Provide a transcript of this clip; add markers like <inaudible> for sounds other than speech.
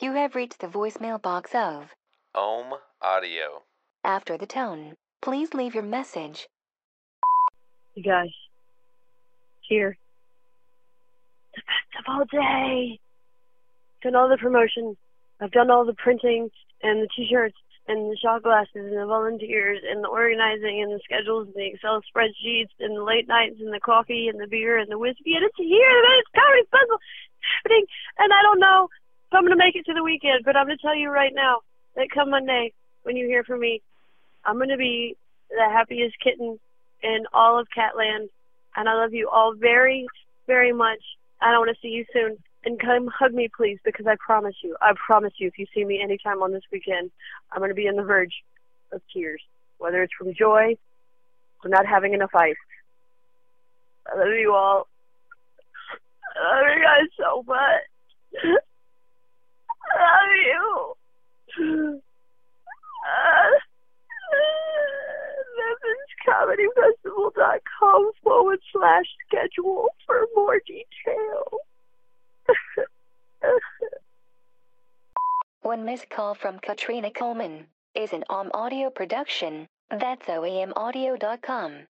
You have reached the voicemail box of Ohm Audio. After the tone, please leave your message. You guys, here. The festival day. Done all the promotion. I've done all the printing and the t-shirts and the shot glasses and the volunteers and the organizing and the schedules and the Excel spreadsheets and the late nights and the coffee and the beer and the whiskey and it's here. The Memphis Comedy Festival happening. And I don't know I'm going to make it to the weekend, but I'm going to tell you right now that come Monday when you hear from me, I'm going to be the happiest kitten in all of Catland. And I love you all very, very much. And I want to see you soon. And come hug me, please, because I promise you, I promise you, if you see me anytime on this weekend, I'm going to be on the verge of tears, whether it's from joy or not having enough ice. I love you all. I love you guys so much. I love you. Uh, MemphisComedyFestival.com forward slash schedule for more details. <laughs> One missed call from Katrina Coleman is an OM audio production. That's oamaudio.com.